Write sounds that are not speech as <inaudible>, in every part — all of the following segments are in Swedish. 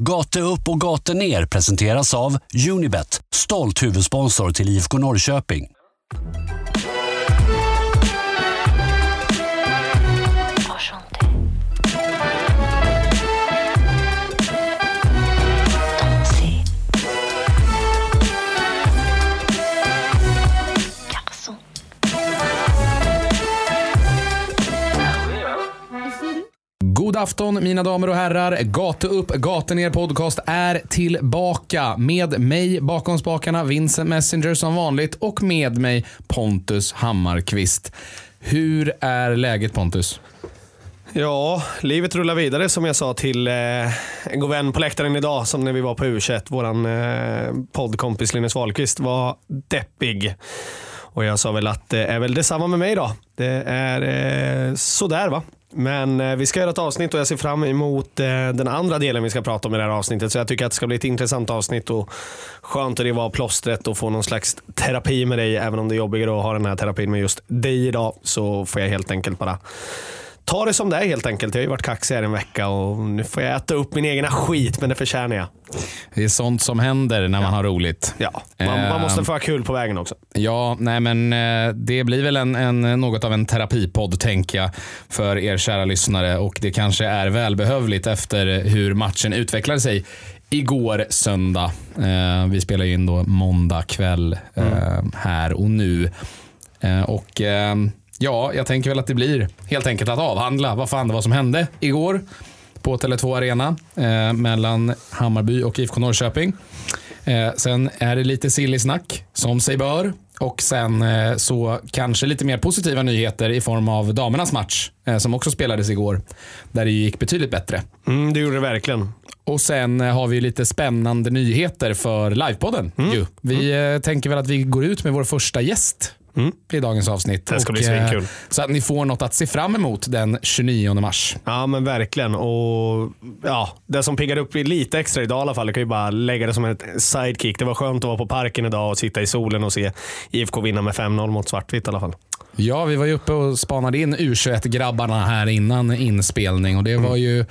Gate upp och gate ner presenteras av Unibet, stolt huvudsponsor till IFK Norrköping. God afton mina damer och herrar. Gate upp, gate ner podcast är tillbaka med mig bakom spakarna Vincent Messenger som vanligt och med mig Pontus Hammarkvist. Hur är läget Pontus? Ja, livet rullar vidare som jag sa till eh, en god vän på läktaren idag som när vi var på U21. Våran eh, poddkompis Linus Wahlqvist var deppig. Och jag sa väl att det är väl detsamma med mig idag. Det är eh, sådär va. Men eh, vi ska göra ett avsnitt och jag ser fram emot eh, den andra delen vi ska prata om i det här avsnittet. Så jag tycker att det ska bli ett intressant avsnitt och skönt att det var plåstret och få någon slags terapi med dig. Även om det är jobbigare att ha den här terapin med just dig idag så får jag helt enkelt bara ta det som det är helt enkelt. Jag har ju varit kaxig här en vecka och nu får jag äta upp min egna skit, men det förtjänar jag. Det är sånt som händer när man har roligt. Ja, man, man måste Ehm. få ha kul på vägen också. Ja, nej men eh, det blir väl en, en, något av en terapipodd tänker jag för er kära lyssnare och det kanske är välbehövligt efter hur matchen utvecklade sig igår söndag. Eh, vi spelar ju in då måndag kväll eh, här och nu. Eh, och eh, ja, jag tänker väl att det blir helt enkelt att avhandla vad fan det var som hände igår på Tele2 Arena eh, mellan Hammarby och IFK Norrköping. Eh, sen är det lite silly snack, som sig bör. Och sen eh, så kanske lite mer positiva nyheter i form av damernas match eh, som också spelades igår. Där det gick betydligt bättre. Mm, det gjorde det verkligen. Och sen eh, har vi lite spännande nyheter för livepodden. Mm. Vi eh, tänker väl att vi går ut med vår första gäst i dagens avsnitt. Mm. Det ska Och, bli eh, svinkul. Så att ni får något att se fram emot den 29 mars. Ja men verkligen. Och ja, Det som piggar upp lite extra idag i alla fall, jag kan ju bara lägga det som ett sidekick. Det var skönt att vara på parken idag och sitta i solen och se IFK vinna med 5-0 mot Svartvitt i alla fall. Ja, vi var ju uppe och spanade in U21-grabbarna här innan inspelning och det var ju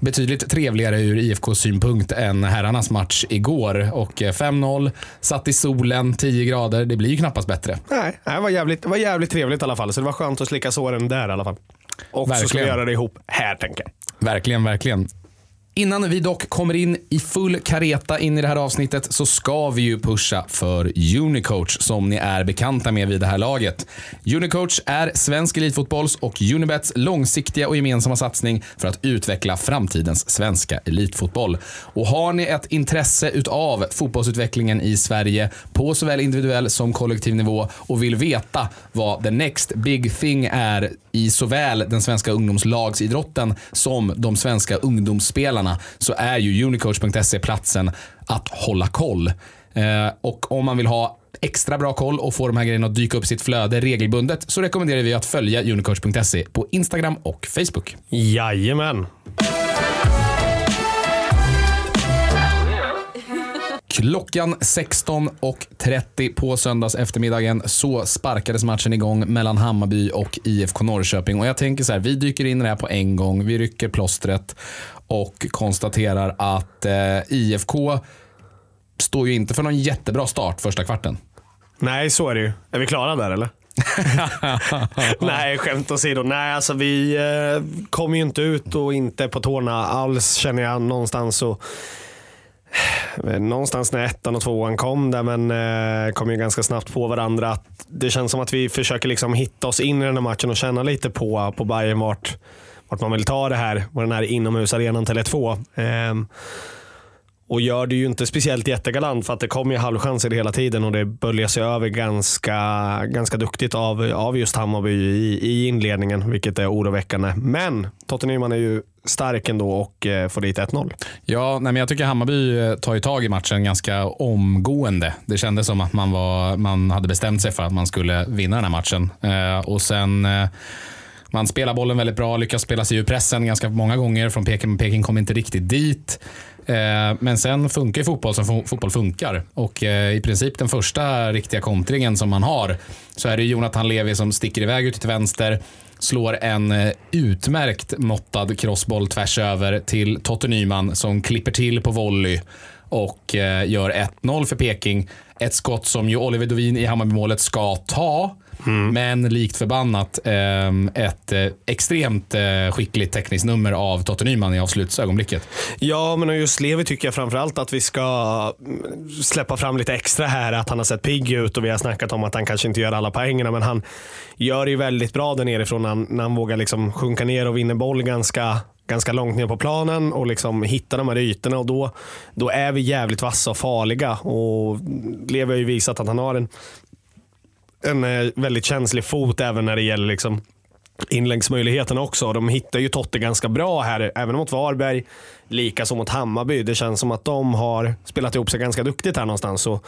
betydligt trevligare ur IFKs synpunkt än herrarnas match igår. Och eh, 5-0, satt i solen, 10 grader. Det blir ju knappast bättre. Nej, det var jävligt, det var jävligt trevligt i alla fall. Så det var skönt att slicka såren där i alla fall. Och så ska vi Verkligen. göra det ihop här tänker jag. Verkligen, verkligen. Innan vi dock kommer in i full kareta in i det här avsnittet så ska vi ju pusha för Unicoach som ni är bekanta med vid det här laget. Unicoach är svensk elitfotbolls och Unibets långsiktiga och gemensamma satsning för att utveckla framtidens svenska elitfotboll. Och har ni ett intresse utav fotbollsutvecklingen i Sverige på såväl individuell som kollektiv nivå och vill veta vad the next big thing är i såväl den svenska ungdomslagsidrotten som de svenska ungdomsspelarna så är ju unicoach.se platsen att hålla koll. Eh, och om man vill ha extra bra koll och få de här grejerna att dyka upp i sitt flöde regelbundet så rekommenderar vi att följa unicoach.se på Instagram och Facebook. Jajamän. Klockan 16.30 på söndags eftermiddagen så sparkades matchen igång mellan Hammarby och IFK Norrköping. Och jag tänker så här, vi dyker in i det här på en gång. Vi rycker plåstret och konstaterar att eh, IFK står ju inte för någon jättebra start första kvarten. Nej, så är det ju. Är vi klara där eller? <laughs> Nej, skämt åsido. Nej, alltså vi eh, kom ju inte ut och inte på tårna alls känner jag någonstans. Och, någonstans när ettan och tvåan kom där, men eh, kom ju ganska snabbt på varandra. Att det känns som att vi försöker liksom hitta oss in i den här matchen och känna lite på, på Bayern vart, vart man vill ta det här. Och den här inomhusarenan Tele2. Ehm, och gör det ju inte speciellt jättegalant för att det kommer ju halvchanser hela tiden och det böljar sig över ganska, ganska duktigt av, av just Hammarby i, i inledningen, vilket är oroväckande. Men Totte Nyman är ju stark ändå och eh, får dit 1-0. Ja, nej, men jag tycker Hammarby eh, tar ju tag i matchen ganska omgående. Det kändes som att man, var, man hade bestämt sig för att man skulle vinna den här matchen. Eh, och sen eh, man spelar bollen väldigt bra, lyckas spela sig ur pressen ganska många gånger från Peking, men Peking kom inte riktigt dit. Eh, men sen funkar ju fotboll som fotboll funkar. Och eh, i princip den första riktiga kontringen som man har så är det Jonathan Levi som sticker iväg ut till vänster. slår en eh, utmärkt måttad crossboll tvärs över till Totte Nyman som klipper till på volley och gör 1-0 för Peking. Ett skott som ju Oliver Dovin i Hammarbymålet ska ta. Men likt förbannat ehm, eh, ett extremt eh, skickligt tekniskt nummer av Totte Nyman i avslutsögonblicket. Ja, men just Levi tycker jag framförallt att vi ska mm, släppa fram lite extra här. Att han har sett pigg ut och vi har snackat om att han kanske inte gör alla poängerna. Men han gör det ju väldigt bra där nerifrån när han, när han vågar liksom sjunka ner och vinner boll ganska ganska långt ner på planen och liksom hitta de här ytorna. Och då, då är vi jävligt vassa och farliga. Och Levi har ju visat att han har en, en eh, väldigt känslig fot även när det gäller liksom inläggsmöjligheterna också. De hittar ju Totte ganska bra här, även mot Varberg. Lika som mot Hammarby. Det känns som att de har spelat ihop sig ganska duktigt här någonstans. Så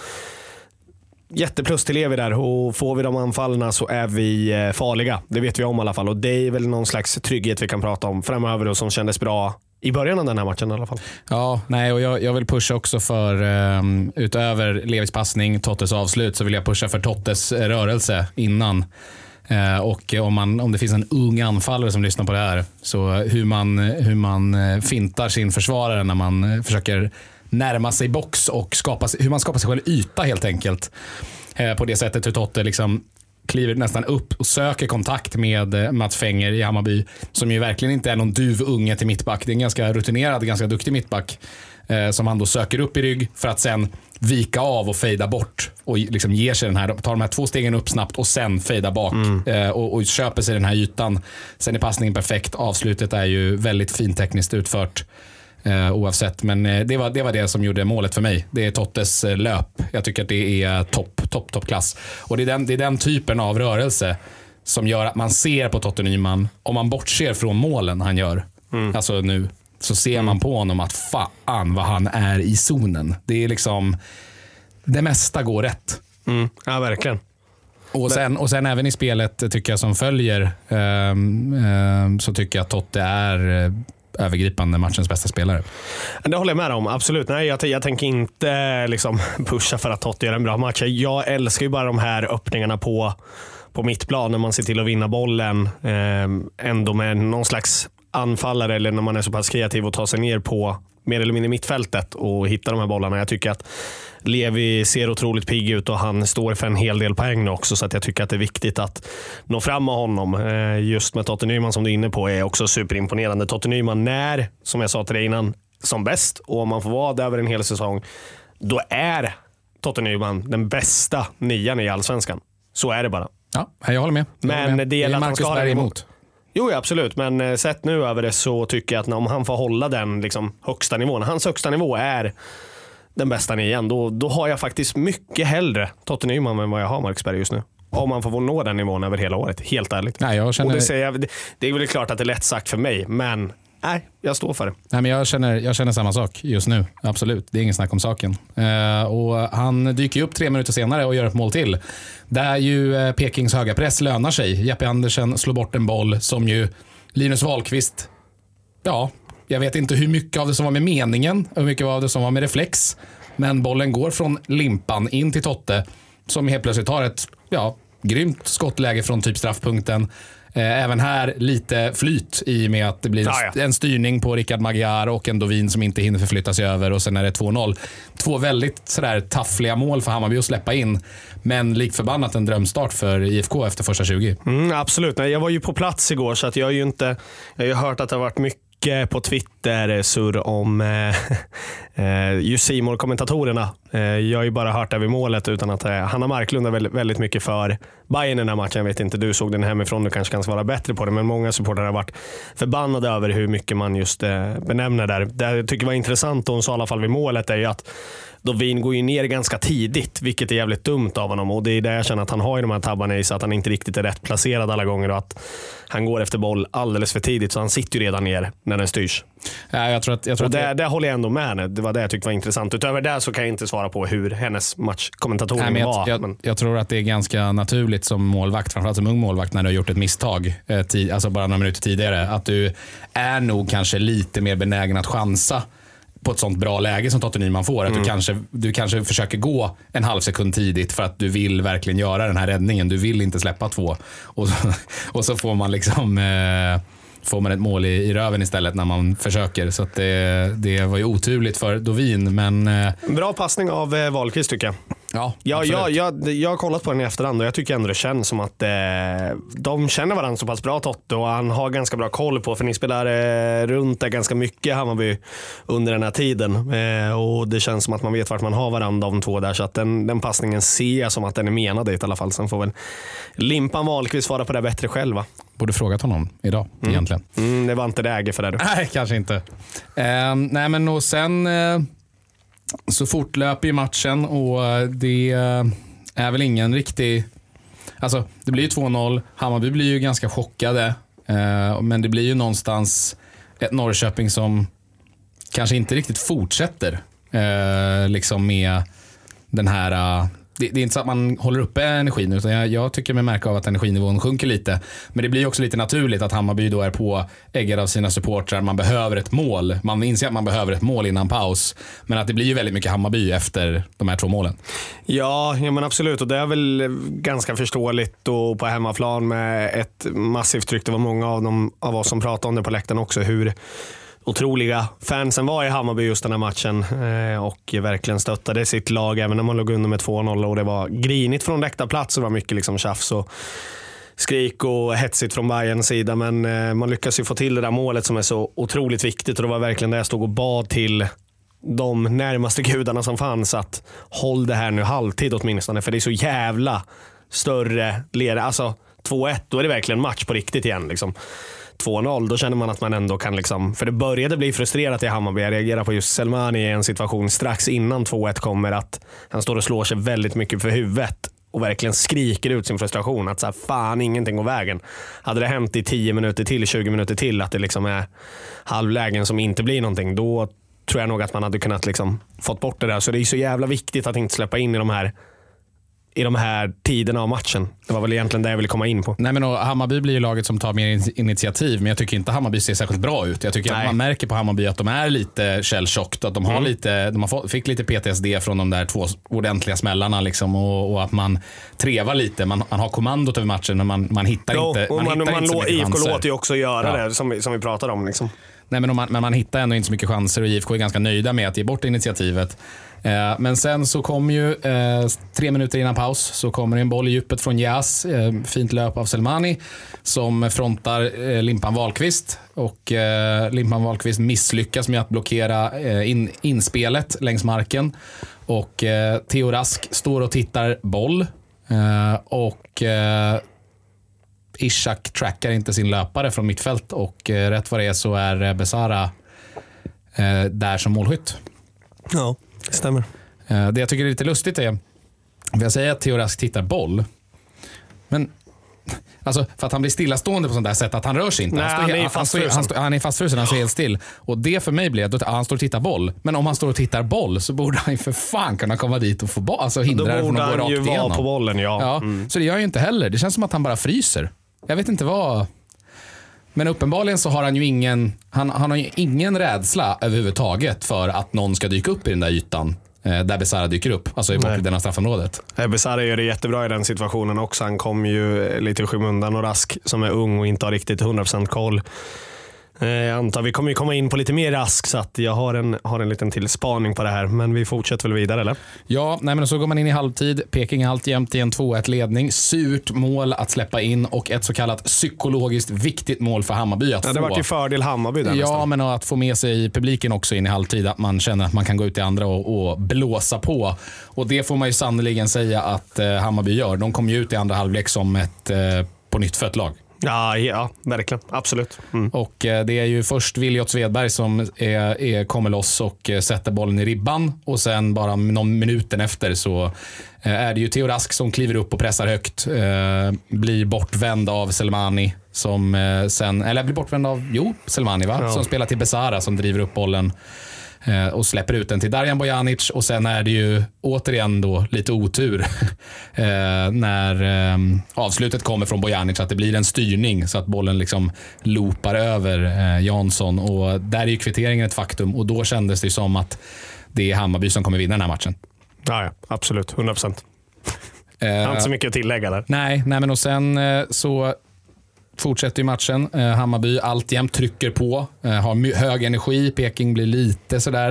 jätteplus till Levi där och får vi de anfallen så är vi eh, farliga. Det vet vi om i alla fall och det är väl någon slags trygghet vi kan prata om framöver och som kändes bra i början av den här matchen i alla fall. Ja, nej, och jag, jag vill pusha också för, um, utöver Levis passning, Tottes avslut, så vill jag pusha för Tottes eh, rörelse innan. Uh, och om, man, om det finns en ung anfallare som lyssnar på det här, så hur man, hur man eh, fintar sin försvarare när man försöker närma sig box och skapa, hur man skapar sig själv yta helt enkelt. på det sättet hur Totte liksom kliver nästan upp och söker kontakt med eh, Mats Fenger i Hammarby. Som ju verkligen inte är någon duvunge till mittback. Det är en ganska rutinerad, ganska duktig mittback. Eh, som han då söker upp i rygg för att sen vika av och fejda bort. Och liksom ger sig den här, tar de här två stegen upp snabbt och sen fejda bak. Mm. Eh, och, och, köper sig den här ytan. Sen är passningen perfekt. Avslutet är ju väldigt fintekniskt utfört. Eh, oavsett, men eh, det, var, det var det som gjorde målet för mig. Det är Tottes eh, löp. Jag tycker att det är topp, topp, toppklass. Och det är, den, det är den typen av rörelse som gör att man ser på Totte Nyman, om man bortser från målen han gör, mm. alltså nu, så ser man på honom att fan vad han är i zonen. Det är liksom, det mesta går rätt. Mm. Ja, verkligen. Och sen, och sen även i spelet tycker jag som följer um, um, så tycker jag att Totte är övergripande matchens bästa spelare. Det håller jag med om. Absolut. Nej, jag, jag tänker inte liksom <laughs> pusha för att Totti gör en bra match. Jag älskar ju bara de här öppningarna på, på mittplan när man ser till att vinna bollen. Eh, ändå med någon slags anfallare eller när man är så pass kreativ och tar sig ner på mer eller mindre mittfältet och hittar de här bollarna. Jag tycker att Levi ser otroligt pigg ut och han står för en hel del poäng också. Så att jag tycker att det är viktigt att nå fram med honom. Eh, just med Totte Nyman som du är inne på är också superimponerande. Totte Nyman när, som jag sa till dig innan, som bäst och om man får vara där över en hel säsong, då är Totte Nyman den bästa nian i Allsvenskan. Så är det bara. Ja, jag håller med. Jag Men håller med. det gäller är att han Marcus ska ha emot. Jo, ja, absolut. Men eh, sett nu över det så tycker jag att om han får hålla den liksom, högsta nivån. Hans högsta nivå är den bästa nian. Då, då har jag faktiskt mycket hellre Totte Nyman än vad jag har Marcus Berg just nu. Om man får nå den nivån över hela året. Helt ärligt. Nej, jag känner... Och det, säger jag, det, det är väl klart att det är lätt sagt för mig, men nej, jag står för det. Nej, men jag, känner, jag känner samma sak just nu. Absolut, det är ingen snack om saken. Eh, och han dyker upp tre minuter senare och gör ett mål till. Där ju eh, Pekings höga press lönar sig. Jeppe Andersen slår bort en boll som ju Linus Wahlqvist, ja, jag vet inte hur mycket av det som var med meningen och hur mycket av det som var med reflex. Men bollen går från limpan in till Totte som helt plötsligt har ett ja, grymt skottläge från typ straffpunkten. Eh, Även här lite flyt i och med att det blir en styrning på Rickard Magyar och en Dovin som inte hinner förflytta sig över och sen är det 2-0. Två väldigt sådär taffliga mål för Hammarby att släppa in. Men lik förbannat en drömstart för IFK efter första 20. Mm, absolut. Nej, jag var ju på plats igår så att jag har ju inte... Jag har ju hört att det har varit mycket mycket på Twitter eh, surr om eh, <laughs> eh just simor kommentatorerna eh, Jag har ju bara hört det vid målet utan att eh, Hanna Marklund är väldigt, väldigt mycket för Bayern i den här matchen. Jag vet inte, du såg den hemifrån, du kanske kan svara bättre på det. Men många supportrar har varit förbannade över hur mycket man just eh, benämner där. Det jag tycker var intressant, och hon sa i alla fall vid målet, är ju att Dovin går ju ner ganska tidigt, vilket är jävligt dumt av honom. Och Det är där jag känner att han har ju de här tabbarna i sig, att han inte riktigt är rätt placerad alla gånger och att han går efter boll alldeles för tidigt. Så han sitter ju redan ner när den styrs. Ja, jag tror att, jag tror Och att det, det håller jag ändå med henne. Det var det jag tyckte var intressant. Utöver det så kan jag inte svara på hur hennes matchkommentatorer Nej, jag, var. jag, men, jag tror att det är ganska naturligt som målvakt, framförallt som ung målvakt, när du har gjort ett misstag, eh, alltså bara några minuter tidigare, att du är nog kanske lite mer benägen att chansa på ett sånt bra läge som Totte Nyman får. Att Mm. du, kanske, du kanske försöker gå en halv sekund tidigt för att du vill verkligen göra den här räddningen. Du vill inte släppa två. Och så, <laughs> och så får man liksom eh, får man ett mål i, i röven istället när man försöker. Så det, det var ju oturligt för Dovin, men eh, Bra passning av eh, Wahlqvist tycker jag. Ja, Ja, jag, jag, jag har kollat på den i efterhand och jag tycker ändå det känns som att eh, de känner varandra så pass bra Totte och han har ganska bra koll på, för ni spelar eh, runt där ganska mycket Hammarby under den här tiden. Eh, och Det känns som att man vet vart man har varandra de två där så att den, den passningen ser jag som att den är menad dit i alla fall. Sen får väl Limpan Wahlqvist svara på det bättre själva. Borde frågat honom idag egentligen. Mm, det var inte läge för det. Du. Nej, kanske inte. Eh, nej, men och sen eh, så fortlöper ju matchen och eh, det eh, är väl ingen riktig... Alltså, det blir ju 2-0. Hammarby blir ju ganska chockade. Eh, men det blir ju någonstans ett Norrköping som kanske inte riktigt fortsätter liksom med den här det, det är inte så att man håller uppe energin, utan jag, jag tycker mig märka av att energinivån sjunker lite. Men det blir också lite naturligt att Hammarby då är på äggad av sina supportrar. Man behöver ett mål. Man inser att man behöver ett mål innan paus. Men att det blir ju väldigt mycket Hammarby efter de här två målen. Ja, ja men absolut. Och det är väl ganska förståeligt och på hemmaplan med ett massivt tryck. Det var många av, dem, av oss som pratade om det på läktaren också. Hur otroliga fansen var i Hammarby just den här matchen eh, och verkligen stöttade sitt lag även när man låg under med 2-0 och det var grinigt från läktarplats. Det var mycket liksom tjafs och skrik och hetsigt från Bayerns sida. Men eh, man lyckas ju få till det där målet som är så otroligt viktigt och det var verkligen det jag stod och bad till de närmaste gudarna som fanns att håll det här nu halvtid åtminstone. För det är så jävla större lera. Alltså 2-1, då är det verkligen match på riktigt igen. Liksom. 2-0, då känner man att man ändå kan... Liksom, för det började bli frustrerat i Hammarby. Jag reagerar på just Selmani i en situation strax innan 2-1 kommer. att Han står och slår sig väldigt mycket för huvudet och verkligen skriker ut sin frustration. Att så här, fan, ingenting går vägen. Hade det hänt i 10 minuter till, 20 minuter till, att det liksom är halvlägen som inte blir någonting, då tror jag nog att man hade kunnat liksom fått bort det där. Så det är så jävla viktigt att inte släppa in i de här i de här tiderna av matchen. Det var väl egentligen det jag ville komma in på. Nej, men Hammarby blir ju laget som tar mer in- initiativ, men jag tycker inte Hammarby ser särskilt bra ut. Jag tycker att Nej. man märker på Hammarby att de är lite shell-shocked. Att de, har lite, de har fått, fick lite PTSD från de där två ordentliga smällarna. Liksom, och, och att man trevar lite. Man, man har kommandot över matchen, men man, man hittar Jo, inte, och man, hittar man, inte så lå- mycket IFK låter ju också göra Ja. det som vi, som vi pratade om. Liksom. Nej, men, man, men man hittar ändå inte så mycket chanser och IFK är ganska nöjda med att ge bort initiativet. Eh, men sen så kommer ju eh, tre minuter innan paus så kommer det en boll i djupet från Jas. Eh, fint löp av Selmani som frontar eh, Limpan Wahlqvist. Och eh, Limpan Wahlqvist misslyckas med att blockera eh, in, inspelet längs marken. Och eh, Theo Rask står och tittar boll. Eh, och eh, Ishak trackar inte sin löpare från mittfält och eh, rätt vad det är så är eh, Besara eh, där som målskytt. Ja, stämmer. Eh, det jag tycker är lite lustigt är, för jag säger att Theo Rask tittar boll, men Alltså för att han blir stillastående på sånt där sätt att han rör sig inte. Nej, står, han är ju han, står, fastfrusen. han, står, han är fastfrusen, han står helt still. Och det för mig blir att ja, han står och tittar boll. Men om han står och tittar boll så borde han ju för fan kunna komma dit och få boll. Alltså Då hindra det från borde att gå han ju rakt vara igenom. på bollen. Ja. Ja, Mm. Så det gör han ju inte heller. Det känns som att han bara fryser. Jag vet inte vad... Men uppenbarligen så har han ju ingen, han, han har ingen rädsla överhuvudtaget för att någon ska dyka upp i den där ytan. Eh, där Besara dyker upp, alltså i bakdelen av straffområdet. Besara gör det jättebra i den situationen också. Han kom ju lite i skymundan och Rask som är ung och inte har riktigt 100% koll. Eh, Jag antar vi kommer ju komma in på lite mer Rask så att jag har en, har en liten till spaning på det här. Men vi fortsätter väl vidare eller? Ja, nej men så går man in i halvtid. Peking alltjämt i en 2-1 ledning. Surt mål att släppa in och ett så kallat psykologiskt viktigt mål för Hammarby att Ja, det var till fördel Hammarby där Ja, nästan. men att få med sig publiken också in i halvtid. Att man känner att man kan gå ut i andra och, och blåsa på. Och det får man ju sannoliken säga att eh, Hammarby gör. De kom ju ut i andra halvlek som ett eh, på nytt fött lag. Ja, ja, verkligen. Absolut. Mm. Och eh, det är ju först Viljot Svedberg som är, är, kommer loss och eh, sätter bollen i ribban. Och sen bara någon minuten efter så eh, är det ju Theo Rask som kliver upp och pressar högt. Eh, blir bortvänd av Selmani. Som eh, sen, eller blir bortvänd av, jo, Selmani va? Ja. Som spelar till Besara som driver upp bollen eh, och släpper ut den till Darjan Bojanic och sen är det ju återigen då lite otur <laughs> eh, när eh, avslutet kommer från Bojanic att det blir en styrning så att bollen liksom loopar över eh, Jansson och där är ju kvitteringen ett faktum och då kändes det som att det är Hammarby som kommer vinna den här matchen. Ja, ja, absolut. 100 procent. Inte så mycket att tillägga där. Nej, nej men och sen eh, så fortsätter ju matchen. Eh, Hammarby alltjämt trycker på, eh, har hög energi. Peking blir lite sådär.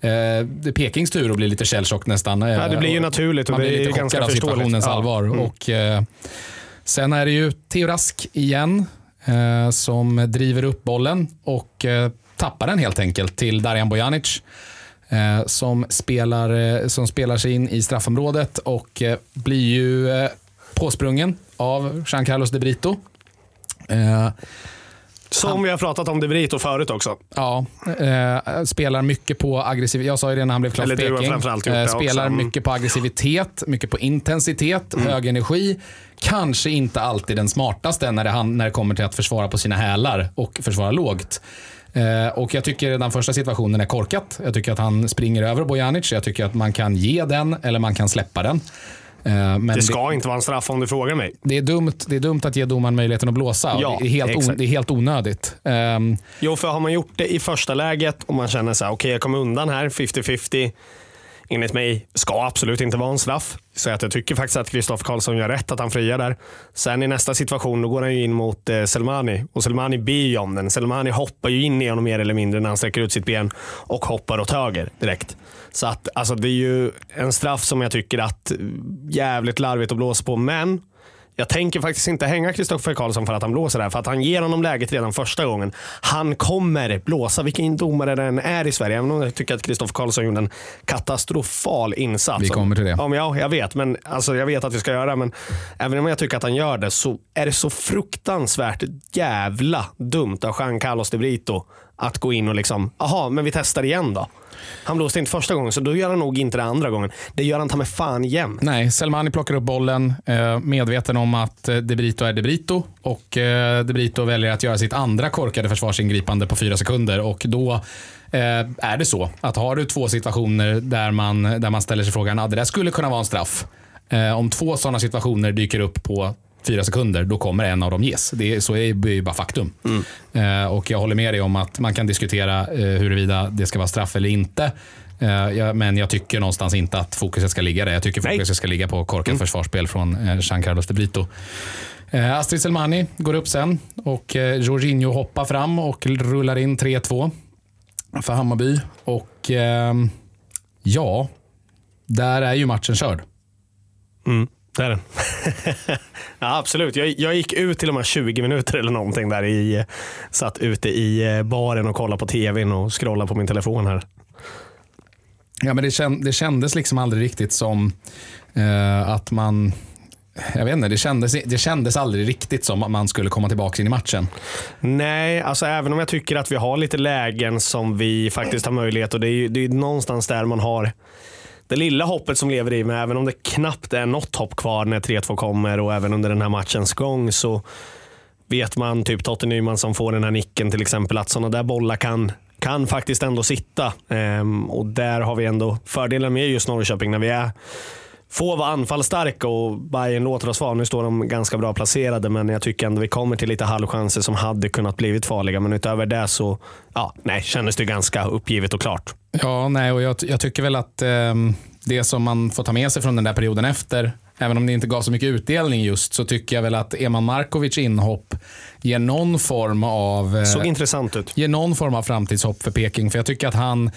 Eh, det är Pekings tur att bli lite källchock nästan. Ja, det blir ju naturligt och Man det blir är lite ganska chockad av situationens Ja. allvar. Mm. Och, sen är det ju Theo Rask igen som driver upp bollen och tappar den helt enkelt till Darjan Bojanic. Som, spelar, som spelar sig in i straffområdet och blir ju påsprungen av Jean Carlos de Brito. Eh, Som vi har pratat om De Brito förut också. Ja, eh, spelar mycket på aggressivitet. Jag sa ju det när han blev klar för Peking. Eh, spelar också. Mm. mycket på aggressivitet, mycket på intensitet, hög energi. Kanske inte alltid den smartaste när det, när det kommer till att försvara på sina hälar och försvara lågt. Eh, och Jag tycker den första situationen är korkat. Jag tycker att han springer över Bojanic. Jag tycker att man kan ge den eller man kan släppa den. Eh, men Det ska inte vara en straff om du frågar mig. det, är dumt, det är dumt att ge domaren möjligheten att blåsa. Ja, det, är helt on, det är helt onödigt. Ehm, Jo, för har man gjort det i första läget och man känner så här, okej jag kommer undan här, 50-50. Enligt mig ska absolut inte vara en straff. Så att jag tycker faktiskt att Kristoffer Karlsson gör rätt att han friar där. Sen i nästa situation, då går han ju in mot eh, Selmani. Och Selmani ber ju om den. Selmani hoppar ju in i honom mer eller mindre när han sträcker ut sitt ben och hoppar åt höger direkt. Så att alltså, det är ju en straff som jag tycker att jävligt larvigt att blåsa på. Men jag tänker faktiskt inte hänga Kristoffer Karlsson för att han blåser där. För att han ger honom läget redan första gången. Han kommer blåsa vilken domare den är i Sverige. Även om jag tycker att Kristoffer Karlsson gjorde en katastrofal insats. Vi kommer till det. Ja, men ja jag vet. Men, alltså, jag vet att vi ska göra men även om jag tycker att han gör det så är det så fruktansvärt jävla dumt av Jean Carlos de Brito att gå in och liksom, aha, men vi testar igen då. Han blåste inte första gången så då gör han nog inte det andra gången. Det gör han ta med fan igen. Nej, Selmani plockar upp bollen, eh, medveten om att eh, De Brito är De Brito och eh, De Brito väljer att göra sitt andra korkade försvarsingripande på fyra sekunder och då är det så att har du två situationer där man, där man ställer sig frågan att det där skulle kunna vara en straff. Om två sådana situationer dyker upp på fyra sekunder, då kommer en av dem ges. Det är, så är ju bara faktum. Eh, och jag håller med dig om att man kan diskutera eh, huruvida det ska vara straff eller inte. Eh, jag, men jag tycker någonstans inte att fokuset ska ligga där. Jag tycker Nej. fokuset ska ligga på korkat försvarsspel från eh, Jean Carlos de Brito. Eh, Astrid Selmani går upp sen och eh, Jorginho hoppar fram och rullar in 3-2 för Hammarby. Och ehm, ja, där är ju matchen körd. Mm, det är den. <laughs> ja, absolut. Jag, jag gick ut till de här 20 minuter eller någonting där i, satt ute i eh, baren och kollade på tvn och scrollade på min telefon här. Ja, men det, känd, det kändes liksom aldrig riktigt som eh, att man... Jag vet inte, det kändes, det kändes aldrig riktigt som att man skulle komma tillbaka in i matchen. Nej, alltså även om jag tycker att vi har lite lägen som vi faktiskt har möjlighet och det är ju det är någonstans där man har det lilla hoppet som lever i mig. Även om det knappt är något hopp kvar när 3-2 kommer och även under den här matchens gång så vet man, typ Totte Nyman som får den här nicken till exempel, att sådana där bollar kan kan faktiskt ändå sitta. Ehm, och där har vi ändå fördelen med just Norrköping när vi är får vara anfallsstarka och Bayern låter oss vara. Nu står de ganska bra placerade men jag tycker ändå vi kommer till lite halvchanser som hade kunnat blivit farliga. Men utöver det så ja, nej, kändes det ganska uppgivet och klart. Ja, nej, och jag, jag tycker väl att ehm, det som man får ta med sig från den där perioden efter, även om det inte gav så mycket utdelning just, så tycker jag väl att Eman Markovic inhopp ger någon form av eh, Såg intressant ut. ger någon form av framtidshopp för Peking. För jag tycker att han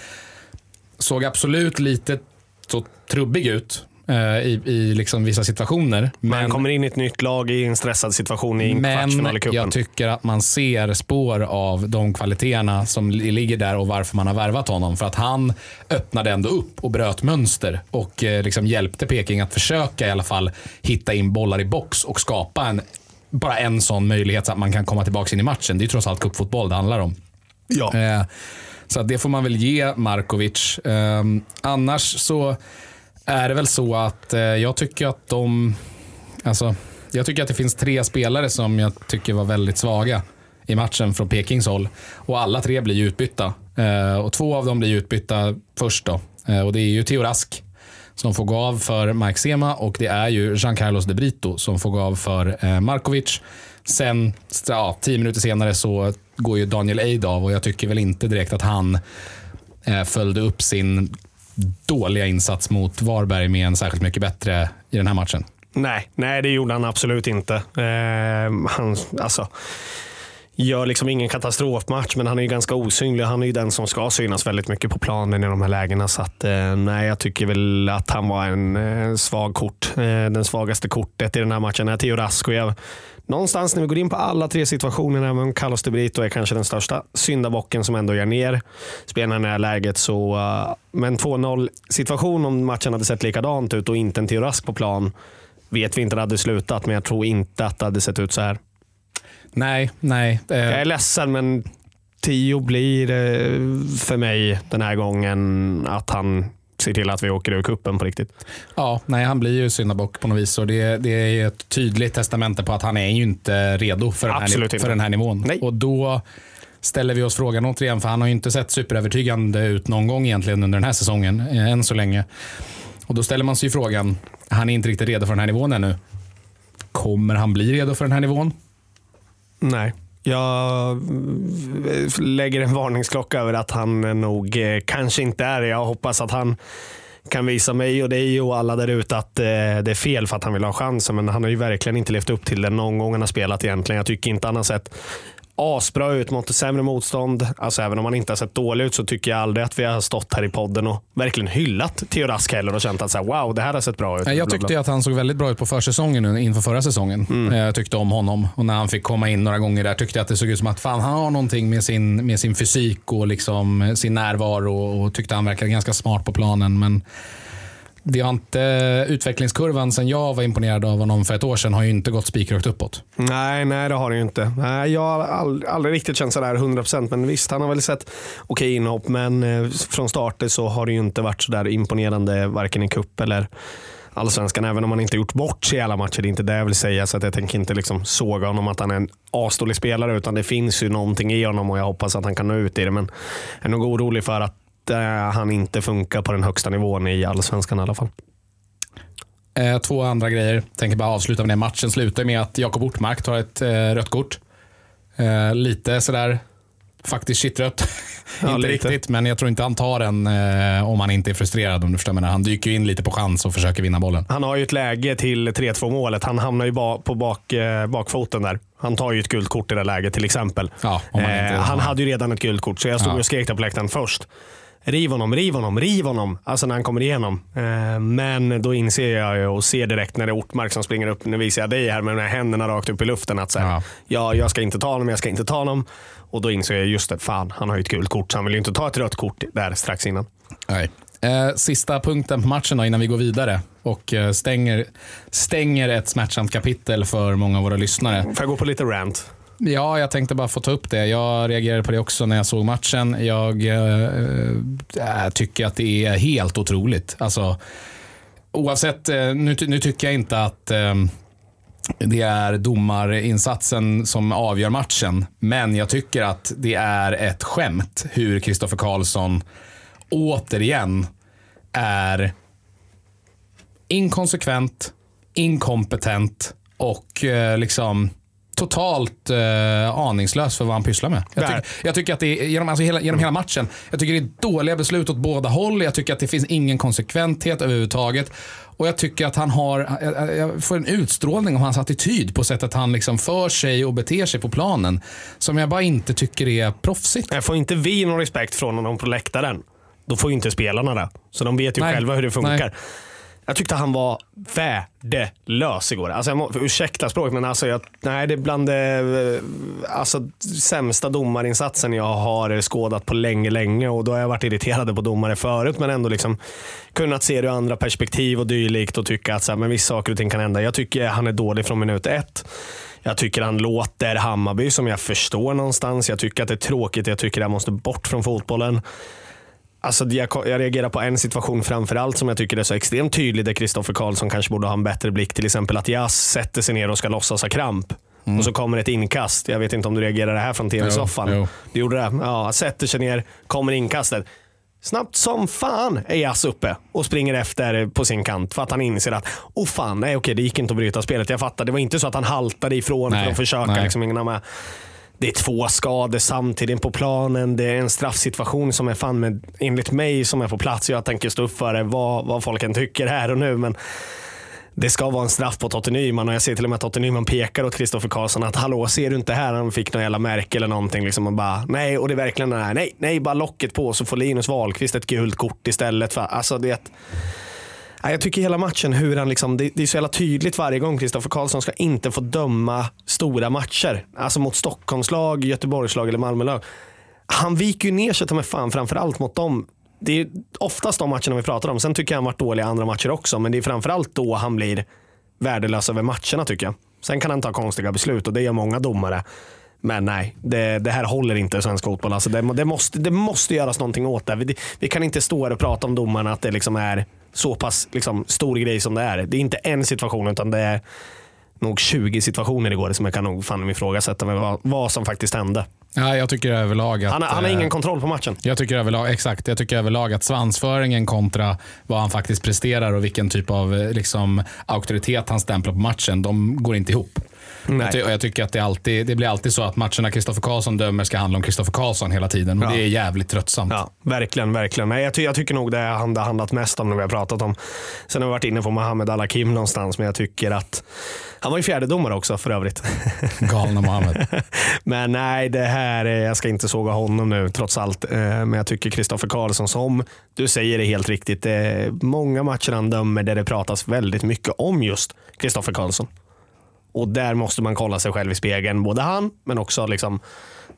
såg absolut lite så trubbig ut eh, i, i liksom vissa situationer. Man Men, kommer in i ett nytt lag i en stressad situation i en kvartsfinal men jag tycker att man ser spår av de kvaliteterna som li- ligger där och varför man har värvat honom. För att han öppnade ändå upp och bröt mönster och eh, liksom hjälpte Peking att försöka i alla fall hitta in bollar i box och skapa en, bara en sån möjlighet så att man kan komma tillbaka in i matchen. Det är trots allt cupfotboll det handlar om. ja. Eh, så det får man väl ge Markovic. Eh, annars så är det väl så att eh, jag tycker att de... Alltså, jag tycker att det finns tre spelare som jag tycker var väldigt svaga i matchen från Pekings håll. Och alla tre blir ju utbytta. Eh, och två av dem blir utbytta först. Då. Eh, och Det är ju Theo Rask som får gå av för Mike Sema och det är ju Jean Carlos de Brito som får gå av för eh, Markovic. Sen, ja, tio minuter senare så går ju Daniel Eid av och jag tycker väl inte direkt att han eh, följde upp sin dåliga insats mot Varberg med en särskilt mycket bättre i den här matchen. Nej, nej det gjorde han absolut inte. Eh, han, alltså, gör liksom ingen katastrofmatch, men han är ju ganska osynlig. Han är ju den som ska synas väldigt mycket på planen i de här lägena. Så att, eh, nej, jag tycker väl att han var en eh, svag kort. Eh, den svagaste kortet i den här matchen är Theo Rask. Och jag, någonstans när vi går in på alla tre situationerna, även Carlos de Brito är kanske den största syndabocken som ändå gör ner spelarna i det här läget. Så, uh, men 2-0 situation om matchen hade sett likadant ut och inte en Theo Rask på plan vet vi inte hur det hade slutat, men jag tror inte att det hade sett ut så här. Nej, nej. Jag är ledsen, men Tio blir eh, för mig den här gången att han ser till att vi åker ur kuppen på riktigt. Ja, nej, han blir ju syndabock på något vis. Och det, det är ett tydligt testamente på att han är ju inte redo för den, här, för den här nivån. Nej. Och då ställer vi oss frågan återigen, för han har ju inte sett superövertygande ut någon gång egentligen under den här säsongen, eh, än så länge. Och då ställer man sig frågan, han är inte riktigt redo för den här nivån ännu. Kommer han bli redo för den här nivån? Nej. Jag eh, lägger en varningsklocka över att han nog eh, kanske inte är det. Jag hoppas att han kan visa mig och dig och alla där ute att eh, det är fel för att han vill ha chansen. Men han har ju verkligen inte levt upp till det någon gång han har spelat egentligen. Jag tycker inte han har sett asbra ut mot sämre motstånd. Alltså även om han inte har sett dålig ut så tycker jag aldrig att vi har stått här i podden och verkligen hyllat Theo Rask heller och känt att så här, wow, det här har sett bra ut. Jag tyckte att han såg väldigt bra ut på försäsongen inför förra säsongen. Mm. Jag tyckte om honom och när han fick komma in några gånger där tyckte jag att det såg ut som att fan, han har någonting med sin, med sin fysik och liksom sin närvaro och tyckte han verkade ganska smart på planen. Men vi har inte, utvecklingskurvan sen jag var imponerad av honom för ett år sedan har ju inte gått spikrakt uppåt. Nej, nej det har den ju inte. Nej, jag har aldrig, aldrig riktigt känt sådär 100% men visst, han har väl sett okej okay inhopp men eh, från starten så har det ju inte varit sådär imponerande varken i cup eller allsvenskan, även om han inte gjort bort sig i alla matcher. Det är inte det jag vill säga, så att jag tänker inte liksom såga honom att han är en asdålig spelare, utan det finns ju någonting i honom och jag hoppas att han kan nå ut i det. Men jag är nog orolig för att han inte funkar på den högsta nivån i allsvenskan i alla fall. Eh, två andra grejer. Tänker bara avsluta med det. Matchen slutar med att Jakob Ortmark tar ett eh, rött kort. Eh, lite sådär faktiskt kittrött. <laughs> Ja, inte lite. riktigt, men jag tror inte han tar den eh, om han inte är frustrerad. Om du förstår Han dyker in lite på chans och försöker vinna bollen. Han har ju ett läge till 3-2 målet. Han hamnar ju ba på bak, eh, bakfoten där. Han tar ju ett gult kort i det läget till exempel. Ja, han, eh, han hade ju redan ett gult kort, så jag stod ja. och skrek där på läktaren först riv honom, riv honom, riv honom. Alltså när han kommer igenom. Eh, men då inser jag ju och ser direkt när det är Ortmark som springer upp. Nu visar jag dig här med de här händerna rakt upp i luften. Att så här, ja. ja, jag ska inte ta honom, jag ska inte ta honom. Och då inser jag just det, fan han har ju ett gult kort så han vill ju inte ta ett rött kort där strax innan. Nej. Eh, sista punkten på matchen då, innan vi går vidare och eh, stänger, stänger ett smärtsamt kapitel för många av våra lyssnare. Får jag gå på lite rant? Ja, jag tänkte bara få ta upp det. Jag reagerade på det också när jag såg matchen. Jag eh, äh, tycker att det är helt otroligt. Alltså, oavsett, eh, nu, nu tycker jag inte att äh, det är domarinsatsen som avgör matchen. Men jag tycker att det är ett skämt hur Kristoffer Karlsson återigen är inkonsekvent, inkompetent och liksom totalt eh, aningslös för vad han pysslar med. Jag, tyck, jag tycker att det är, genom, alltså hela, genom hela matchen, jag tycker det är dåliga beslut åt båda håll. Jag tycker att det finns ingen konsekventhet överhuvudtaget. Och jag tycker att han har, jag, jag får en utstrålning av hans attityd på sättet han liksom för sig och beter sig på planen. Som jag bara inte tycker är proffsigt. Jag får inte vi någon respekt från honom på läktaren, då får ju inte spelarna det. Så de vet ju Nej. själva hur det funkar. Nej. Jag tyckte han var värdelös igår. Alltså jag må, ursäkta språket, men alltså jag, nej, det är bland det eh, alltså, sämsta domarinsatsen jag har skådat på länge, länge. Och då har jag varit irriterad på domare förut, men ändå liksom kunnat se det ur andra perspektiv och dylikt och tycka att så här, men vissa saker och ting kan hända. Jag tycker han är dålig från minut ett. Jag tycker han låter Hammarby som jag förstår någonstans. Jag tycker att det är tråkigt. Jag tycker det han måste bort från fotbollen. Alltså jag, jag reagerar på en situation framförallt som jag tycker är så extremt tydlig där Kristoffer Karlsson kanske borde ha en bättre blick. Till exempel att Jas sätter sig ner och ska låtsas ha kramp. och så kommer ett inkast. Jag vet inte om du reagerade här från tv-soffan. Du gjorde det? Ja, sätter sig ner, kommer inkastet. Snabbt som fan är Jas uppe och springer efter på sin kant för att han inser att oh fan, nej okej det gick inte att bryta spelet. Jag fattar, det var inte så att han haltade ifrån Nej, för att försöka nej. liksom hinna med. Det är två skador samtidigt på planen. Det är en straffsituation som är fan med, enligt mig som är på plats. Jag tänker stå upp för det, vad, vad folk än tycker här och nu. Men det ska vara en straff på Totte Nyman och jag ser till och med att Totte Nyman pekar åt Kristoffer Karlsson att hallå, ser du inte här? Han fick någon jävla märke eller någonting. Liksom och bara, nej, och det är verkligen den här, nej, nej, bara locket på så får Linus Wahlqvist ett gult kort istället. För, alltså, det är ett, jag tycker hela matchen, hur han liksom, det, det är så jävla tydligt varje gång. Kristoffer Karlsson ska inte få döma stora matcher. Alltså mot Stockholmslag, Göteborgslag eller Malmölag. Han viker ju ner sig ta mig fan framförallt mot dem. Det är oftast de matcherna vi pratar om. Sen tycker jag han varit dålig i andra matcher också. Men det är framförallt då han blir värdelös över matcherna tycker jag. Sen kan han ta konstiga beslut och det gör många domare. Men nej, det, det här håller inte i svensk fotboll. Alltså det, det, måste, det måste göras någonting åt det. Vi, vi kan inte stå här och prata om domarna att det liksom är så pass liksom, stor grej som det är. Det är inte en situation utan det är nog 20 situationer igår som jag kan nog fan ifrågasätta med vad, vad som faktiskt hände. Ja, jag tycker överlag att... Han, han har eh, ingen kontroll på matchen. Jag tycker överlag, exakt, jag tycker överlag att svansföringen kontra vad han faktiskt presterar och vilken typ av eh, liksom, auktoritet han stämplar på matchen, de går inte ihop. Jag, ty- jag tycker att det, alltid, det blir alltid så att matcherna Kristoffer Karlsson dömer ska handla om Kristoffer Karlsson hela tiden och Ja. det är jävligt tröttsamt. Ja, verkligen, verkligen. Nej, jag, ty jag tycker nog det har det handlat mest om när vi har pratat om. Sen har vi varit inne på Mohamed Al-Hakim någonstans, men jag tycker att han var ju fjärde domare också för övrigt. <laughs> Galna Mohammed. <laughs> Men nej, det här, är- jag ska inte såga honom nu trots allt. Eh, Men jag tycker Kristoffer Karlsson, som du säger är helt riktigt, det många matcher han dömer där det pratas väldigt mycket om just Kristoffer Karlsson. Och där måste man kolla sig själv i spegeln, både han men också liksom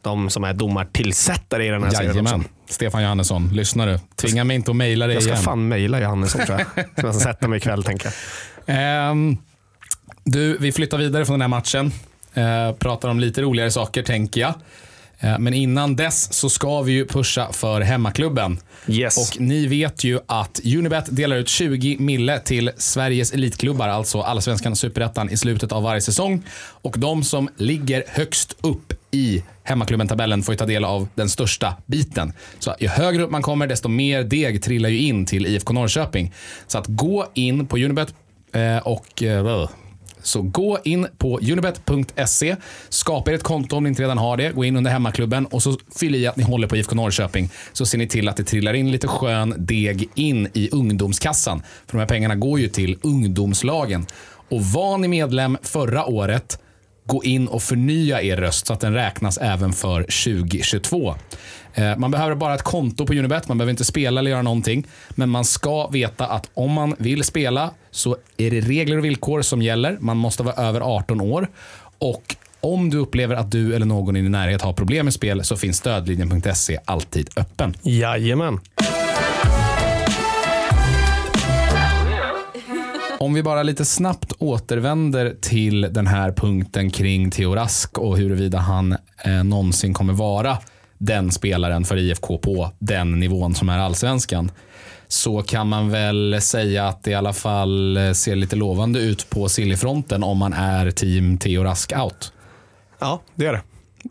de som är domartillsättare i den här serien. också. Jajamän. Stefan Johannesson, lyssnar du? Tvinga mig inte att mejla dig Jag ska igen. fan mejla Johannesson tror jag. Som jag ska sätta mig ikväll tänker jag. Ehm, du, vi flyttar vidare från den här matchen. Eh, pratar om lite roligare saker tänker jag. Eh, men innan dess så ska vi ju pusha för hemmaklubben. Yes. Och ni vet ju att Unibet delar ut 20 mille till Sveriges elitklubbar, alltså Allsvenskan och Superettan i slutet av varje säsong. Och de som ligger högst upp i hemmaklubben-tabellen får ju ta del av den största biten. Så ju högre upp man kommer, desto mer deg trillar ju in till IFK Norrköping. Så att gå in på Unibet eh, och eh, så gå in på unibet.se, skapa er ett konto om ni inte redan har det, gå in under hemmaklubben och så fyll i att ni håller på IFK Norrköping. Så ser ni till att det trillar in lite skön deg in i ungdomskassan. För de här pengarna går ju till ungdomslagen. Och var ni medlem förra året, gå in och förnya er röst så att den räknas även för 2022. Eh, Man behöver bara ett konto på Unibet, man behöver inte spela eller göra någonting. Men man ska veta att om man vill spela så är det regler och villkor som gäller. Man måste vara över 18 år. Och om du upplever att du eller någon i din närhet har problem med spel så finns stödlinjen.se alltid öppen. Jajamän. Om vi bara lite snabbt återvänder till den här punkten kring Theo Rask och huruvida han eh, någonsin kommer vara den spelaren för IFK på den nivån som är allsvenskan. Så kan man väl säga att det i alla fall ser lite lovande ut på Siljefronten om man är team Theo Rask out. Ja, det är det.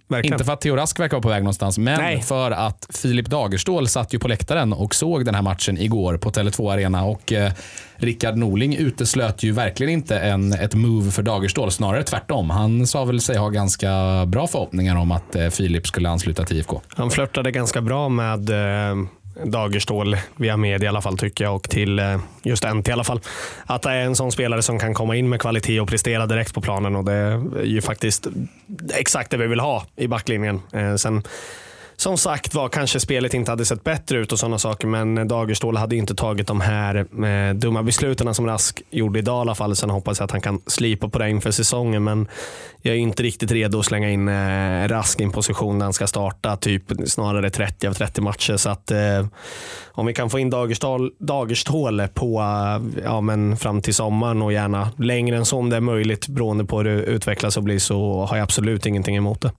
Verkligen. Inte för att Theo Rask verkar vara på väg någonstans, men Nej. för att Filip Dagerstål satt ju på läktaren och såg den här matchen igår på Tele2 Arena och eh, Rickard Norling uteslöt ju verkligen inte en, ett move för Dagerstål, snarare tvärtom. Han sa väl sig ha ganska bra förhoppningar om att eh, Filip skulle ansluta till IFK. Han flörtade ganska bra med eh, Dagerstål via media i alla fall tycker jag och till eh, just NT i alla fall. Att det är en sån spelare som kan komma in med kvalitet och prestera direkt på planen och det är ju faktiskt exakt det vi vill ha i backlinjen. Eh, sen som sagt var kanske spelet inte hade sett bättre ut och sådana saker men Dagerstål hade inte tagit de här eh, dumma besluten som Rask gjorde idag i alla fall. Sen hoppas jag att han kan slipa på det inför säsongen men jag är inte riktigt redo att slänga in eh, Rask i en position där han ska starta typ snarare 30 av 30 matcher. Så att eh, om vi kan få in Dagerstål, Dagerstål på eh, ja, men fram till sommaren och gärna längre än så om det är möjligt beroende på hur det utvecklas och blir så har jag absolut ingenting emot det.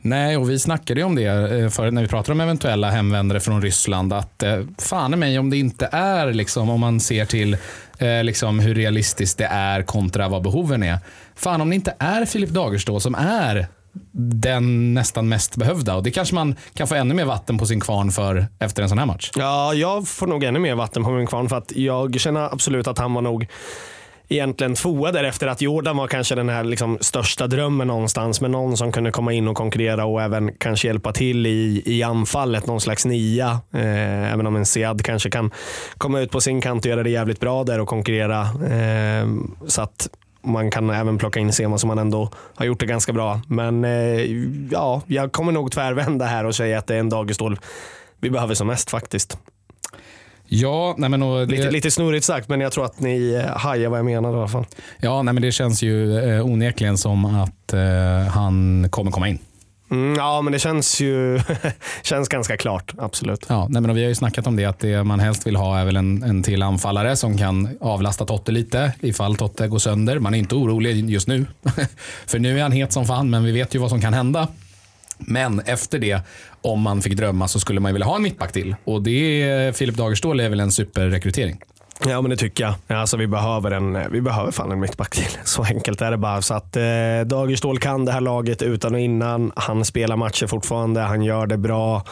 Nej, och vi snackade ju om det eh, för när vi pratade om eventuella hemvändare från Ryssland. Att eh, fan i mig om det inte är, liksom, om man ser till eh, liksom, hur realistiskt det är kontra vad behoven är. Fan om det inte är Filip Dagerstå som är den nästan mest behövda. Och Det kanske man kan få ännu mer vatten på sin kvarn för efter en sån här match. Ja, jag får nog ännu mer vatten på min kvarn för att jag känner absolut att han var nog egentligen FOA därefter att Jordan var kanske den här liksom största drömmen någonstans med någon som kunde komma in och konkurrera och även kanske hjälpa till i, i anfallet, någon slags nia. Eh, även om en Sead kanske kan komma ut på sin kant och göra det jävligt bra där och konkurrera. Eh, så att man kan även plocka in Sema som man ändå har gjort det ganska bra. Men eh, ja, jag kommer nog tvärvända här och säga att det är en Dagestål vi behöver som mest faktiskt. Ja, nej men och det, Lite, lite snurrigt sagt, men jag tror att ni eh, hajar vad jag menar i alla fall. ja, nej men det känns ju eh, onekligen som att eh, han kommer komma in. Mm, ja, men det känns ju <laughs> känns ganska klart. Absolut. Ja, nej men vi har ju snackat om det att det man helst vill ha är väl en, en till anfallare som kan avlasta Totte lite ifall Totte går sönder. Man är inte orolig just nu. <laughs> För nu är han het som fan, men vi vet ju vad som kan hända. Men efter det, om man fick drömma så skulle man ju vilja ha en mittback till. Och det eh, Filip Dagerstål är väl en superrekrytering. Ja, men det tycker jag. Alltså, vi, behöver en, eh, vi behöver fan en mittback till. <laughs> Så enkelt är det bara. Så att, eh, Dagerstål kan det här laget utan och innan. Han spelar matcher fortfarande. Han gör det bra.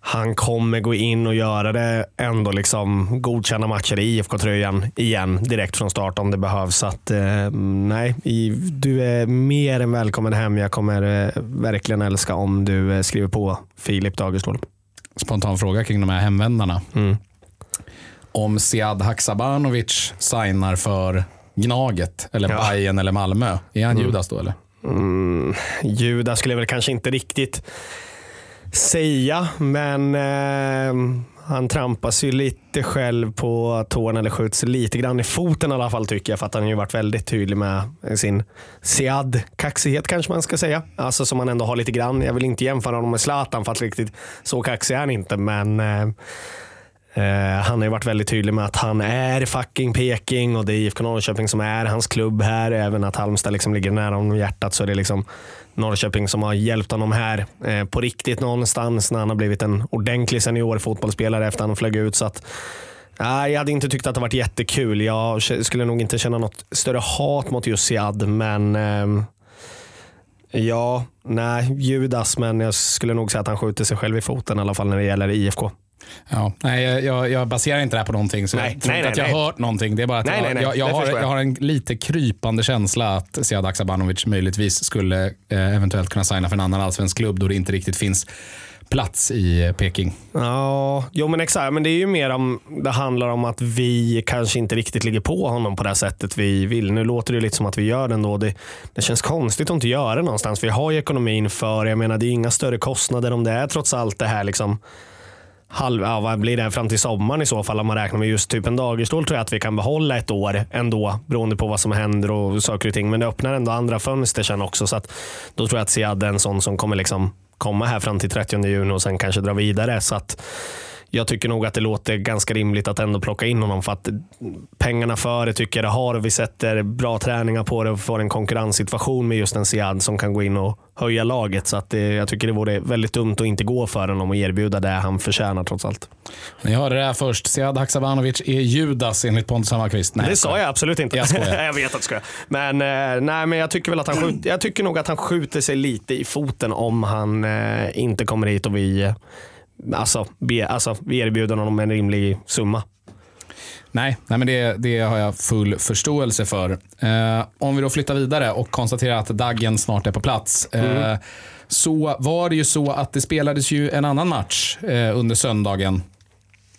Han kommer gå in och göra det ändå liksom godkänna matcher i IFK-tröjan igen direkt från start om det behövs. Så att, eh, nej, du är mer än välkommen hem. Jag kommer eh, verkligen älska om du eh, skriver på Filip Dagerstål. Spontan fråga kring de här hemvändarna. Mm. Om Sead Haksabanovic signar för Gnaget, eller Ja. Bayern eller Malmö. Är han Judas då eller? Mm, Judas skulle jag väl kanske inte riktigt säga, men eh, han trampas ju lite själv på tårna eller skjuts lite grann i foten i alla fall tycker jag. För att han har ju varit väldigt tydlig med sin Sead-kaxighet kanske man ska säga. Alltså som han ändå har lite grann. Jag vill inte jämföra honom med Zlatan för att riktigt så kaxig är han inte. Men eh, Eh, Eh, han har ju varit väldigt tydlig med att han är fucking Peking och det är IFK Norrköping som är hans klubb här. Även att Halmstad liksom ligger nära honom i hjärtat så är det liksom Norrköping som har hjälpt honom här eh, på riktigt någonstans när han har blivit en ordentlig senior fotbollsspelare efter att han flög ut. Så att, nej, jag hade inte tyckt att det varit jättekul. Jag skulle nog inte känna något större hat mot just Siad, men ehm, Ja, nej, Judas, men jag skulle nog säga att han skjuter sig själv i foten i alla fall när det gäller IFK. Ja, nej, jag- jag, baserar inte det här på någonting. Så Nej, jag tror nej, inte att jag har hört någonting. Det är bara att Nej, jag, nej, nej, jag, jag, har, jag har en lite krypande känsla att Sead Haksabanovic möjligtvis skulle eh, eventuellt kunna signa för en annan allsvensk klubb då det inte riktigt finns plats i eh, Peking. Ja, jo men exakt. Men det är ju mer om det handlar om att vi kanske inte riktigt ligger på honom på det här sättet vi vill. Nu låter det lite som att vi gör det ändå. Det, det känns konstigt att inte göra det någonstans. Vi har ju ekonomin för, jag menar det är inga större kostnader om det är trots allt det här liksom halv, ja, vad blir det fram till sommaren i så fall om man räknar med just typ en Dagerstål tror jag att vi kan behålla ett år ändå beroende på vad som händer och saker och ting. Men det öppnar ändå andra fönster sen också så att då tror jag att Sead är en sån som kommer liksom komma här fram till 30 juni och sen kanske dra vidare. Så att jag tycker nog att det låter ganska rimligt att ändå plocka in honom för att pengarna för det tycker jag det har vi sätter bra träningar på det och får en konkurrenssituation med just en Siad som kan gå in och höja laget. Så att det, jag tycker det vore väldigt dumt att inte gå för honom och erbjuda det han förtjänar trots allt. Ni hörde det här först. Sead Haksabanovic är Judas enligt Pontus Hammarkvist. Nej, det sa jag absolut inte. Jag <laughs> jag vet att jag. Men, eh, nej, men jag tycker väl att han skjut, jag tycker nog att han skjuter sig lite i foten om han eh, inte kommer hit och vi, eh, alltså, be, alltså, vi erbjuder honom en rimlig summa. Nej, nej men det, det har jag full förståelse för. Eh, om vi då flyttar vidare och konstaterar att Daggen snart är på plats. Eh, så var det ju så att det spelades ju en annan match eh, under söndagen.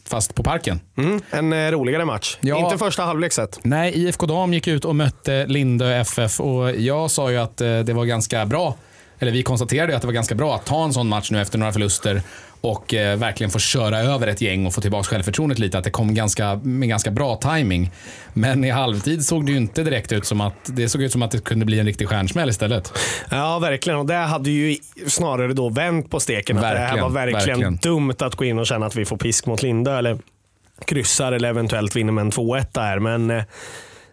Fast på Parken. Mm, en eh, roligare match. Ja. Inte första halvlek sett. Nej, IFK Dam gick ut och mötte Lindö FF och jag sa ju att eh, det var ganska bra, eller vi konstaterade ju att det var ganska bra att ta en sån match nu efter några förluster och eh, verkligen få köra över ett gäng och få tillbaka självförtroendet lite. Att det kom ganska, med ganska bra timing. Men i halvtid såg det ju inte direkt ut som att det såg ut som att det kunde bli en riktig stjärnsmäll istället. Ja, verkligen. Och det hade ju snarare då vänt på steken. Att det här var verkligen, verkligen. dumt att gå in och känna att vi får pisk mot Lindö eller kryssar eller eventuellt vinner med en 2-1 där. Men eh,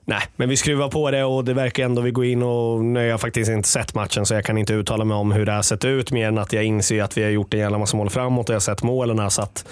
Nej, men vi skruvar på det och det verkar ändå vi går in och nu har jag faktiskt inte sett matchen så jag kan inte uttala mig om hur det har sett ut mer än att jag inser att vi har gjort en jävla massa mål framåt och jag har sett målen. Så att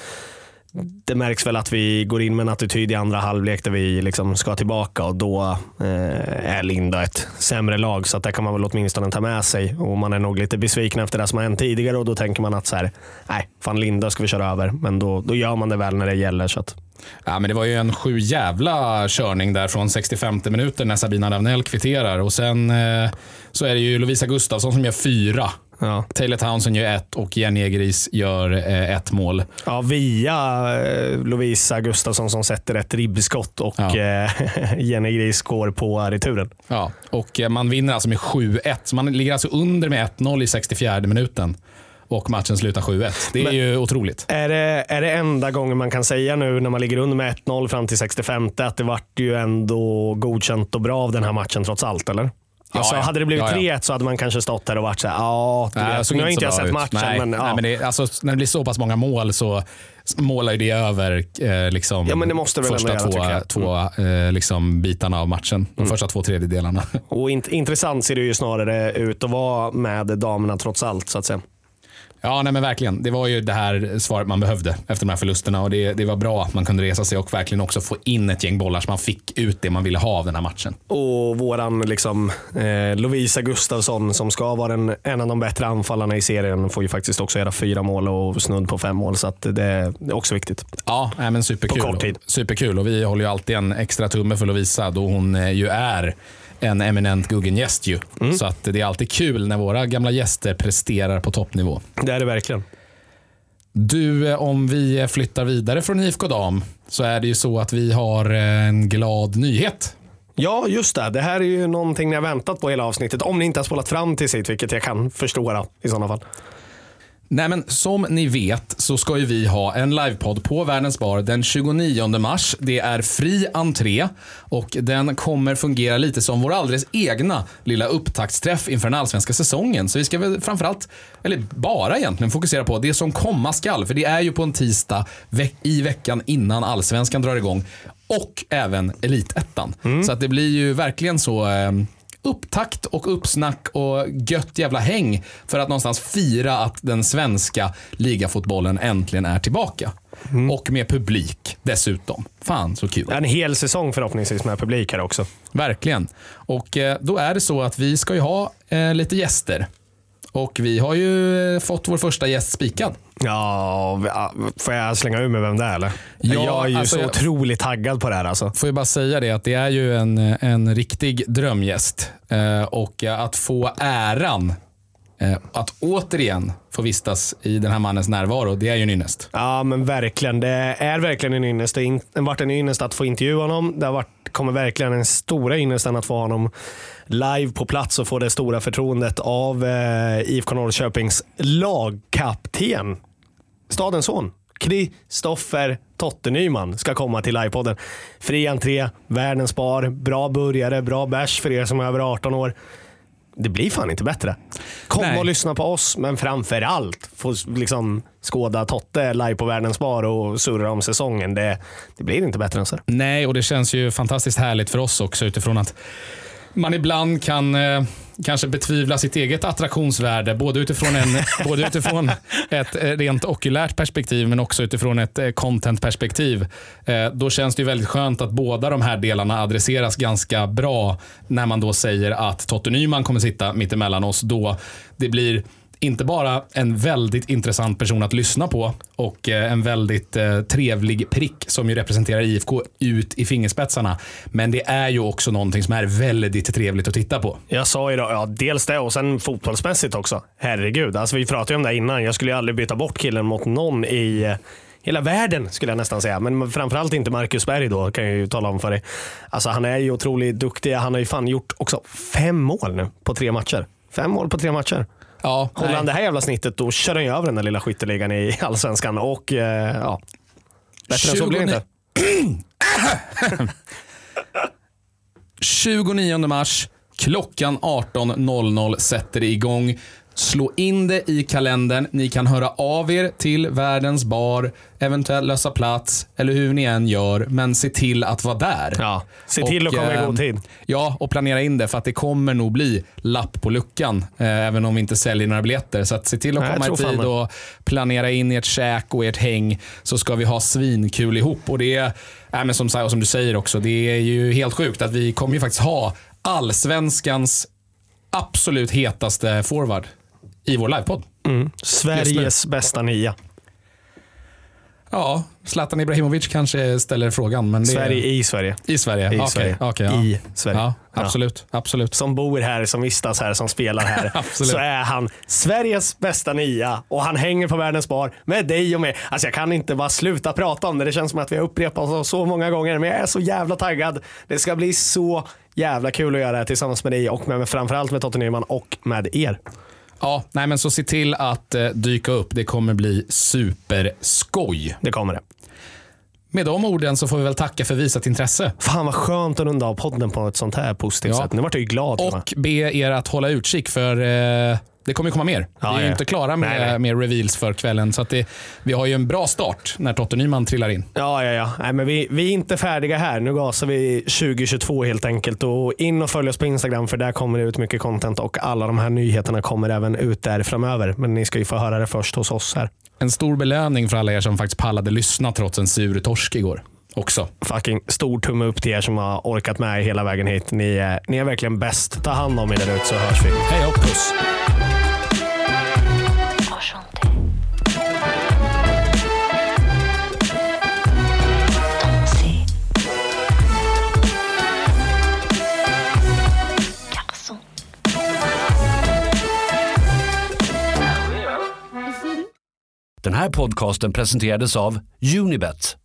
det märks väl att vi går in med en attityd i andra halvlek där vi liksom ska tillbaka och då eh, är Linda ett sämre lag. Så att det kan man väl åtminstone ta med sig. Och Man är nog lite besviken efter det som har hänt tidigare och då tänker man att så här, nej, fan Linda ska vi köra över. Men då, då gör man det väl när det gäller. Så att, Ja, men det var ju en sju jävla körning där från 65 minuter när Sabina Ravnell kvitterar. Och sen eh, så är det ju Lovisa Gustafsson som gör fyra ja. Taylor Townsend gör ett och Jenny Egeris gör eh, ett mål. Ja, via eh, Lovisa Gustafsson som sätter ett ribbskott och Ja. eh, <laughs> Jenny Gris går på returen. Ja, och man vinner alltså med 7-1. Så man ligger alltså under med 1-0 i 64 minuten. Och matchen slutar 7-1. Det är Men- ju otroligt. Är det, är det enda gången man kan säga nu när man ligger under med 1-0 fram till 65 att det vart ju ändå godkänt och bra av den här matchen trots allt, eller? Alltså, ja. Hade det blivit Ja, ja. 3-1 så hade man kanske stått här och varit så här, ja, du Nej, vet. nu har inte jag sett ut. matchen, Nej, men, ja. nej, men det, alltså, när det blir så pass många mål så målar ju det över eh, liksom, Ja, men det måste väl första ändå göra, två, två eh, liksom, bitarna av matchen. De första två tredjedelarna. Och int- intressant ser det ju snarare ut att vara med damerna trots allt, så att säga. Ja, nej men verkligen. Det var ju det här svaret man behövde efter de här förlusterna och det, det var bra att man kunde resa sig och verkligen också få in ett gäng bollar så man fick ut det man ville ha av den här matchen. Och våran liksom, eh, Lovisa Gustafsson som ska vara en, en av de bättre anfallarna i serien får ju faktiskt också göra fyra mål och snudd på fem mål. Så att det, det är också viktigt. Ja, nej, men superkul. På kort tid. Superkul och vi håller ju alltid en extra tumme för Lovisa då hon eh, ju är en eminent Guggen-gäst ju. Mm. Så att det är alltid kul när våra gamla gäster presterar på toppnivå. Det är det verkligen. Du, eh, om vi flyttar vidare från IFK Dam så är det ju så att vi har eh, en glad nyhet. Ja, just det. Det här är ju någonting ni har väntat på hela avsnittet. Om ni inte har spolat fram till sitt, vilket jag kan förstå i sådana fall. Nej, men som ni vet så ska ju vi ha en livepodd på Världens bar den 29 mars. Det är fri entré och den kommer fungera lite som vår alldeles egna lilla upptaktsträff inför den allsvenska säsongen. Så vi ska väl framförallt, eller bara egentligen, fokusera på det som komma skall. För det är ju på en tisdag i veckan innan allsvenskan drar igång. Och även elitettan. Så att det blir ju verkligen så eh, upptakt och uppsnack och gött jävla häng för att någonstans fira att den svenska ligafotbollen äntligen är tillbaka. Och med publik dessutom. Fan så kul. En hel säsong förhoppningsvis med publik här också. Verkligen. Och eh, då är det så att vi ska ju ha eh, lite gäster. Och vi har ju eh, fått vår första gäst spikad. Ja, ja, får jag slänga ur med vem det är eller? Ja, jag är ju alltså, så jag- otroligt taggad på det här alltså. Får jag bara säga det att det är ju en, en riktig drömgäst. Eh, och eh, att få äran eh, att återigen få vistas i den här mannens närvaro, det är ju en ynnest. Ja, men verkligen. Det är verkligen en ynnest. Det har varit en ynnest att få intervjua honom. Det har varit, kommer verkligen den stora ynnesten att få honom live på plats och få det stora förtroendet av eh, IFK Norrköpings lagkapten. Stadens son. Kristoffer Totte Nyman ska komma till livepodden. Fri entré, världens bar, bra burgare, bra bärs för er som är över 18 år. Det blir fan inte bättre. Kom Nej. och lyssna på oss, men framför allt få liksom skåda Totte live på Världens bar och surra om säsongen. Det, det blir inte bättre än så. Nej, och det känns ju fantastiskt härligt för oss också utifrån att man ibland kan eh, kanske betvivla sitt eget attraktionsvärde, både utifrån, en, <laughs> både utifrån ett eh, rent okulärt perspektiv men också utifrån ett eh, content-perspektiv. Eh, då känns det ju väldigt skönt att båda de här delarna adresseras ganska bra när man då säger att Totte Nyman kommer sitta mitt emellan oss. Då det blir inte bara en väldigt intressant person att lyssna på och eh, en väldigt eh, trevlig prick som ju representerar IFK ut i fingerspetsarna. Men det är ju också någonting som är väldigt trevligt att titta på. Jag sa ju då, ja dels det och sen fotbollsmässigt också. Herregud, alltså vi pratade ju om det innan. Jag skulle ju aldrig byta bort killen mot någon i eh, hela världen skulle jag nästan säga. Men framförallt inte Marcus Berg då kan jag ju tala om för dig. Alltså han är ju otroligt duktig. Han har ju fan gjort också fem mål nu på tre matcher. Fem mål på tre matcher. Ja, Håller han det här jävla snittet då kör han ju över den där lilla skytteligan i <laughs> allsvenskan. Och eh, ja, bättre än så blir det 29 inte. 29 mars, klockan 18.00 sätter det igång. Slå in det i kalendern. Ni kan höra av er till världens bar, eventuellt lösa plats eller hur ni än gör. Men se till att vara där. Ja, se till att komma i god tid. Ja, och planera in det för att det kommer nog bli lapp på luckan. Eh, även om vi inte säljer några biljetter. Så att se till att komma i tid och planera in ert käk och ert häng. Så ska vi ha svinkul ihop. Och det är, äh, men som, och som du säger också, det är ju helt sjukt att vi kommer ju faktiskt ha allsvenskans absolut hetaste forward i vår livepodd. Sveriges bästa nia. Ja, Zlatan Ibrahimovic kanske ställer frågan. Men Sverige i Sverige. I Sverige? I Okej, Sverige. okej, ja. I Sverige. Ja, Ja. absolut. absolut. Som bor här, som vistas här, som spelar här. <laughs> Absolut. så är han Sveriges bästa nia och han hänger på världens bar med dig och mig. Alltså jag kan inte bara sluta prata om det. Det känns som att vi har upprepat oss så många gånger. Men jag är så jävla taggad. Det ska bli så jävla kul att göra det här tillsammans med dig och med, framförallt med Totte Nyman och med er. Ja, nej men så se till att eh, dyka upp. Det kommer bli superskoj. Det kommer det. Med de orden så får vi väl tacka för visat intresse. Fan vad skönt att runda av podden på ett sånt här positivt Ja. sätt. Nu vart jag ju glad. Och be er att hålla utkik för eh, det kommer komma mer. Ja, vi är ju ja. inte klara med, Nej, nej. med reveals för kvällen. Så att det, vi har ju en bra start när Totte Nyman trillar in. Ja, ja, ja. Nej, men vi, vi är inte färdiga här. Nu gasar vi 2022 helt enkelt. Och in och följ oss på Instagram för där kommer det ut mycket content och alla de här nyheterna kommer även ut där framöver. Men ni ska ju få höra det först hos oss här. En stor belöning för alla er som faktiskt pallade lyssna trots en sur torsk igår. Också. Fucking stor tumme upp till er som har orkat med hela vägen hit. Ni är, ni är verkligen bäst. Ta hand om er där ute så hörs vi. Hej och puss! Den här podcasten presenterades av Unibet,